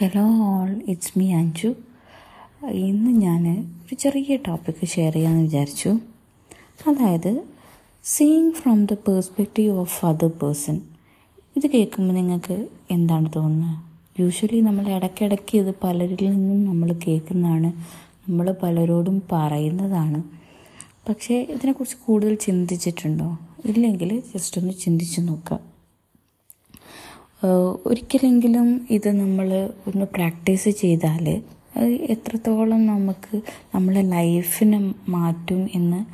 Hello all it's me Anju ഇന്ന് ഞാൻ ഒരു ചെറിയ ടോപ്പിക്ക് ഷെയർ ചെയ്യാമെന്ന് വിചാരിച്ചു. അതായത് seeing from the perspective of other person ഇത് കേൾക്കുമ്പോൾ നിങ്ങൾക്ക് എന്താണ് തോന്നുന്നത്? യൂഷ്വലി നമ്മൾ ഇടയ്ക്കിടയ്ക്ക് ഇത് പലരിൽ നിന്നും നമ്മൾ കേൾക്കുന്നതാണ്. നമ്മൾ പലരോടും പറയുന്നതാണ്. പക്ഷേ ഇതിനെക്കുറിച്ച് കൂടുതൽ ചിന്തിച്ചിട്ടുണ്ടോ? ഇല്ലെങ്കിൽ ജസ്റ്റ് ഒന്ന് ചിന്തിച്ച് നോക്കുക. ഒരിക്കലെങ്കിലും ഇത് നമ്മൾ ഒന്ന് പ്രാക്ടീസ് ചെയ്താൽ എത്രത്തോളം നമുക്ക് നമ്മളെ ലൈഫിനെ മാറ്റും എന്ന്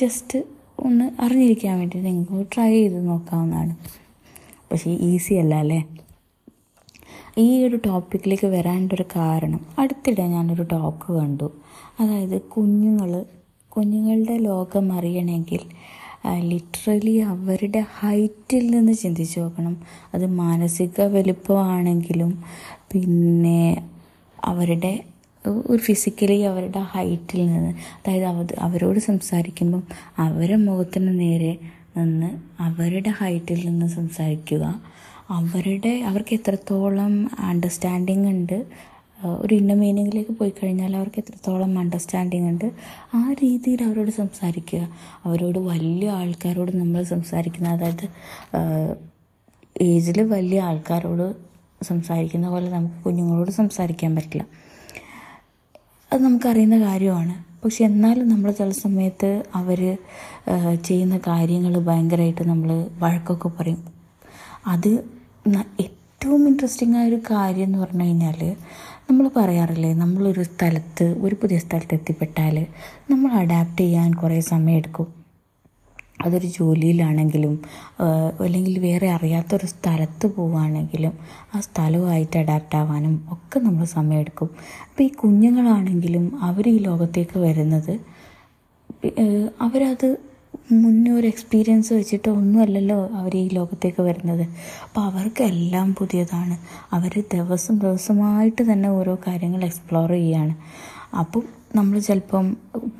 ജസ്റ്റ് ഒന്ന് അറിഞ്ഞിരിക്കാൻ വേണ്ടി നിങ്ങൾക്ക് ട്രൈ ചെയ്ത് നോക്കാവുന്നതാണ്. പക്ഷേ ഈസി അല്ല അല്ലേ? ഈ ഒരു ടോപ്പിക്കിലേക്ക് വരാന്റെ ഒരു കാരണം അടുത്തിടെ ഞാനൊരു ടോക്ക് കണ്ടു. അതായത് കുഞ്ഞുങ്ങൾ കുഞ്ഞുങ്ങളുടെ ലോകം അറിയണമെങ്കിൽ ലിറ്ററലി അവരുടെ ഹൈറ്റിൽ നിന്ന് ചിന്തിച്ച് നോക്കണം. അത് മാനസിക വലുപ്പമാണെങ്കിലും പിന്നെ അവരുടെ ഒരു ഫിസിക്കലി അവരുടെ ഹൈറ്റിൽ നിന്ന് അതായത് അവ അവരോട് സംസാരിക്കുമ്പം അവരുടെ മുഖത്തിന് നേരെ നിന്ന് അവരുടെ ഹൈറ്റിൽ നിന്ന് സംസാരിക്കുക. അവരുടെ അവർക്ക് എത്രത്തോളം അണ്ടർസ്റ്റാൻഡിങ് ഉണ്ട് ഒരു ഇന്ന മീനിങ്ങിലേക്ക് പോയി കഴിഞ്ഞാൽ അവർക്ക് എത്രത്തോളം അണ്ടർസ്റ്റാൻഡിങ് ഉണ്ട് ആ രീതിയിൽ അവരോട് സംസാരിക്കുക. അവരോട് വലിയ ആൾക്കാരോട് നമ്മൾ സംസാരിക്കുന്ന അതായത് ഏജിൽ വലിയ ആൾക്കാരോട് സംസാരിക്കുന്ന പോലെ നമുക്ക് കുഞ്ഞുങ്ങളോട് സംസാരിക്കാൻ പറ്റില്ല. അത് നമുക്കറിയുന്ന കാര്യമാണ്. പക്ഷെ എന്നാലും നമ്മൾ ചില സമയത്ത് അവർ ചെയ്യുന്ന കാര്യങ്ങൾ ഭയങ്കരമായിട്ട് നമ്മൾ വഴക്കൊക്കെ പറയും. അത് ഏറ്റവും ഇൻട്രസ്റ്റിംഗ് ആയ ഒരു കാര്യം എന്ന് പറഞ്ഞു കഴിഞ്ഞാൽ നമ്മൾ പറയാറില്ലേ നമ്മളൊരു സ്ഥലത്ത് ഒരു പുതിയ സ്ഥലത്ത് എത്തിപ്പെട്ടാൽ നമ്മൾ അഡാപ്റ്റ് ചെയ്യാൻ കുറേ സമയം എടുക്കും അതൊരു ജോലിയിലാണെങ്കിലും അല്ലെങ്കിൽ വേറെ അറിയാത്തൊരു സ്ഥലത്ത് പോവുകയാണെങ്കിലും ആ സ്ഥലവുമായിട്ട് അഡാപ്റ്റ് ആവാനും ഒക്കെ നമ്മൾ സമയമെടുക്കും അപ്പോൾ ഈ കുഞ്ഞുങ്ങളാണെങ്കിലും അവർ ഈ ലോകത്തേക്ക് വരുന്നത് അവരത് മുന്നേ ഒരു എക്സ്പീരിയൻസ് വെച്ചിട്ട് ഒന്നുമല്ലല്ലോ അവർ ഈ ലോകത്തേക്ക് വരുന്നത്. അപ്പോൾ അവർക്കെല്ലാം പുതിയതാണ്. അവർ ദിവസം ദിവസമായിട്ട് തന്നെ ഓരോ കാര്യങ്ങൾ എക്സ്പ്ലോർ ചെയ്യുകയാണ് അപ്പം നമ്മൾ ചിലപ്പം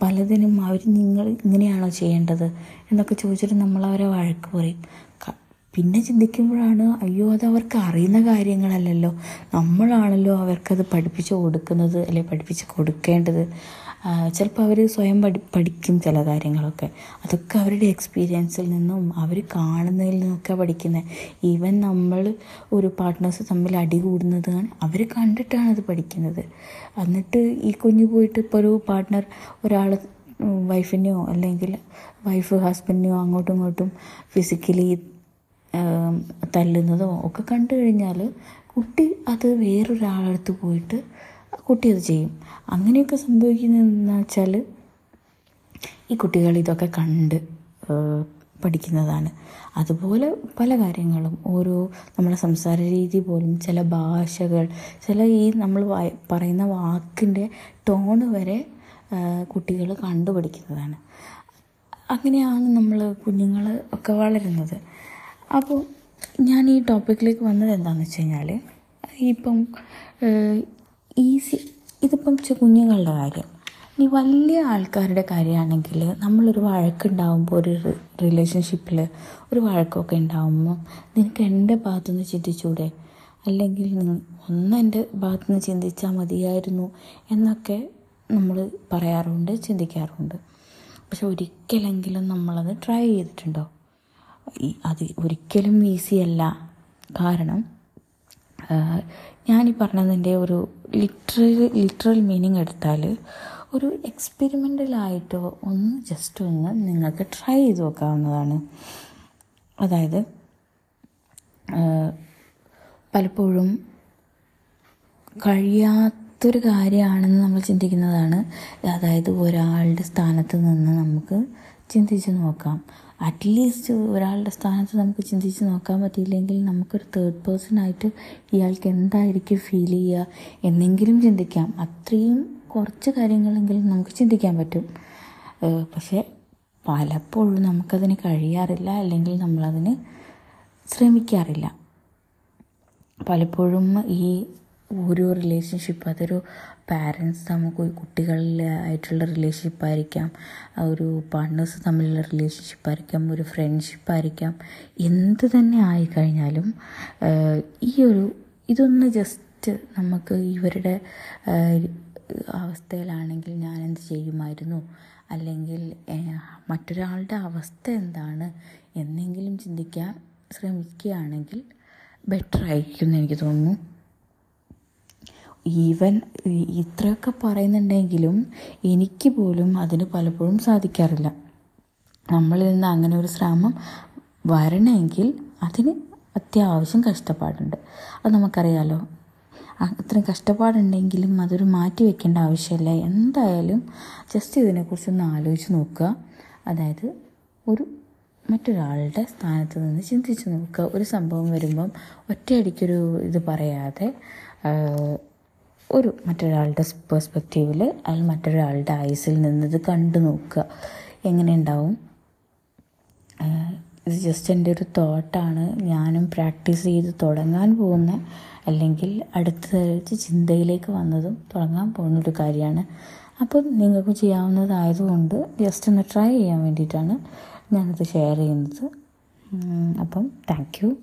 പലതിനും അവർ നിങ്ങൾ ഇങ്ങനെയാണോ ചെയ്യേണ്ടത് എന്നൊക്കെ ചോദിച്ചിട്ട് നമ്മൾ അവരെ വഴക്ക് പറയും. പിന്നെ ചിന്തിക്കുമ്പോഴാണ് അയ്യോ അത് അവർക്ക് അറിയുന്ന കാര്യങ്ങളല്ലല്ലോ. നമ്മളാണല്ലോ അവർക്കത് പഠിപ്പിച്ച് കൊടുക്കുന്നത് അല്ലെ പഠിപ്പിച്ച് കൊടുക്കേണ്ടത്. ചിലപ്പോൾ അവർ സ്വയം പഠി പഠിക്കും ചില കാര്യങ്ങളൊക്കെ. അതൊക്കെ അവരുടെ എക്സ്പീരിയൻസിൽ നിന്നും അവർ കാണുന്നതിൽ നിന്നൊക്കെ പഠിക്കുന്നത് ഈവൻ നമ്മൾ ഒരു പാർട്ട്നേഴ്സ് തമ്മിൽ അടി കൂടുന്നത് അവർ കണ്ടിട്ടാണ് അത് പഠിക്കുന്നത്. എന്നിട്ട് ഈ കുഞ്ഞു പോയിട്ട് ഇപ്പോൾ ഒരു പാർട്ട്ണർ ഒരാൾ വൈഫിനെയോ അല്ലെങ്കിൽ വൈഫ് ഹസ്ബൻഡിനെയോ അങ്ങോട്ടും ഇങ്ങോട്ടും ഫിസിക്കലി തല്ലുന്നതോ ഒക്കെ കണ്ടു കഴിഞ്ഞാൽ കുട്ടി അത് വേറൊരാളടുത്ത് പോയിട്ട് കുട്ടി അത് ചെയ്യും. അങ്ങനെയൊക്കെ സംഭവിക്കുന്നതെന്ന് വെച്ചാൽ ഈ കുട്ടികൾ ഇതൊക്കെ കണ്ട് പഠിക്കുന്നതാണ്. അതുപോലെ പല കാര്യങ്ങളും. ഓരോ നമ്മളെ സംസാര രീതി പോലും ചില ഭാഷകൾ ചില ഈ നമ്മൾ പറയുന്ന വാക്കിന്റെ ടോണ് വരെ കുട്ടികൾ കണ്ടുപഠിക്കുന്നതാണ് അങ്ങനെയാണ് നമ്മൾ കുഞ്ഞുങ്ങൾ ഒക്കെ വളരുന്നത്. അപ്പോൾ ഞാൻ ഈ ടോപ്പിക്കിലേക്ക് വന്നത് എന്താണെന്ന് വെച്ച് കഴിഞ്ഞാൽ ഇപ്പം ഈസി ഇതിപ്പം കുഞ്ഞുങ്ങളുടെ കാര്യം. ഇനി വലിയ ആൾക്കാരുടെ കാര്യമാണെങ്കിൽ നമ്മളൊരു വഴക്കുണ്ടാകുമ്പോൾ ഒരു റിലേഷൻഷിപ്പിൽ ഒരു വഴക്കൊക്കെ ഉണ്ടാകുമ്പോൾ നിനക്ക് എന്റെ ഭാഗത്തുനിന്ന് ചിന്തിച്ചൂടെ? അല്ലെങ്കിൽ ഒന്ന് എന്റെ ഭാഗത്തുനിന്ന് ചിന്തിച്ചാൽ മതിയായിരുന്നു എന്നൊക്കെ നമ്മൾ പറയാറുണ്ട് ചിന്തിക്കാറുണ്ട്. പക്ഷെ ഒരിക്കലെങ്കിലും നമ്മളത് ട്രൈ ചെയ്തിട്ടുണ്ടോ? അത് ഒരിക്കലും ഈസിയല്ല. കാരണം ഞാനീ പറഞ്ഞതിന്റെ ഒരു ലിറ്ററൽ ലിറ്ററൽ മീനിങ് എടുത്താൽ ഒരു എക്സ്പെരിമെന്റലായിട്ടോ ഒന്ന് ജസ്റ്റ് ഒന്ന് നിങ്ങൾക്ക് ട്രൈ ചെയ്ത് നോക്കാവുന്നതാണ്. അതായത് പലപ്പോഴും കഴിയാത്തൊരു കാര്യമാണെന്ന് നമ്മൾ ചിന്തിക്കുന്നതാണ്. അതായത് ഒരാളുടെ സ്ഥാനത്ത് നിന്ന് നമുക്ക് ചിന്തിച്ച് നോക്കാം. അറ്റ്ലീസ്റ്റ് ഒരാളുടെ സ്ഥാനത്ത് നമുക്ക് ചിന്തിച്ച് നോക്കാൻ പറ്റിയില്ലെങ്കിൽ നമുക്കൊരു തേർഡ് പേഴ്സൺ ആയിട്ട് ഇയാൾക്ക് എന്തായിരിക്കും ഫീൽ ചെയ്യുക എന്നെങ്കിലും ചിന്തിക്കാം. അത്രയും കുറച്ച് കാര്യങ്ങളെങ്കിലും നമുക്ക് ചിന്തിക്കാൻ പറ്റും. പക്ഷേ പലപ്പോഴും നമുക്കതിന് കഴിയാറില്ല അല്ലെങ്കിൽ നമ്മളതിന് ശ്രമിക്കാറില്ല. പലപ്പോഴും ഈ ഓരോ റിലേഷൻഷിപ്പ് അതൊരു പാരൻസ് നമുക്ക് കുട്ടികളിലായിട്ടുള്ള റിലേഷൻഷിപ്പായിരിക്കാം ഒരു പാർട്ട്നേഴ്സ് തമ്മിലുള്ള റിലേഷൻഷിപ്പ് ആയിരിക്കാം ഒരു ഫ്രണ്ട്ഷിപ്പ് ആയിരിക്കാം. എന്ത് തന്നെ ആയിക്കഴിഞ്ഞാലും ഈ ഒരു ഇതൊന്ന് ജസ്റ്റ് നമുക്ക് ഇവരുടെ അവസ്ഥയിലാണെങ്കിൽ ഞാൻ എന്ത് ചെയ്യുമായിരുന്നു? അല്ലെങ്കിൽ മറ്റൊരാളുടെ അവസ്ഥ എന്താണ്? എന്നെങ്കിലും ചിന്തിക്കാൻ ശ്രമിക്കുകയാണെങ്കിൽ ബെറ്റർ ആയിരിക്കും എന്ന് എനിക്ക് തോന്നുന്നു. ഈവൻ ഇത്രയൊക്കെ പറയുന്നുണ്ടെങ്കിലും എനിക്ക് പോലും അതിന് പലപ്പോഴും സാധിക്കാറില്ല. നമ്മളിൽ നിന്ന് അങ്ങനെ ഒരു ശ്രമം വരണമെങ്കിൽ അതിന് അത്യാവശ്യം കഷ്ടപ്പാടുണ്ട്. അത് നമുക്കറിയാലോ. അത്രയും കഷ്ടപ്പാടുണ്ടെങ്കിലും അതൊരു മാറ്റി വെക്കേണ്ട ആവശ്യമില്ല. എന്തായാലും ജസ്റ്റ് ഇതിനെക്കുറിച്ച് ഒന്ന് ആലോചിച്ച് നോക്കുക. അതായത് ഒരു മറ്റൊരാളുടെ സ്ഥാനത്ത് നിന്ന് ചിന്തിച്ച് നോക്കുക. ഒരു സംഭവം വരുമ്പം ഒറ്റയടിക്കൊരു ഇത് പറയാതെ ഒരു മറ്റൊരാളുടെ പേഴ്സ്പെക്റ്റീവിൽ അയാൾ മറ്റൊരാളുടെ ഐസിൽ നിന്ന് ഇത് കണ്ടു നോക്കുക. എങ്ങനെ ഉണ്ടാവും? ഇത് ജസ്റ്റ് എന്റെ ഒരു തോട്ടാണ് ഞാനും പ്രാക്ടീസ് ചെയ്ത് തുടങ്ങാൻ പോകുന്ന അല്ലെങ്കിൽ അടുത്ത ചിന്തയിലേക്ക് വന്നതും തുടങ്ങാൻ പോകുന്ന ഒരു കാര്യമാണ്. അപ്പം നിങ്ങൾക്ക് ചെയ്യാവുന്നതായതുകൊണ്ട് ജസ്റ്റ് ഒന്ന് ട്രൈ ചെയ്യാൻ വേണ്ടിയിട്ടാണ് ഞാനത് ഷെയർ ചെയ്യുന്നത്. അപ്പം താങ്ക് യു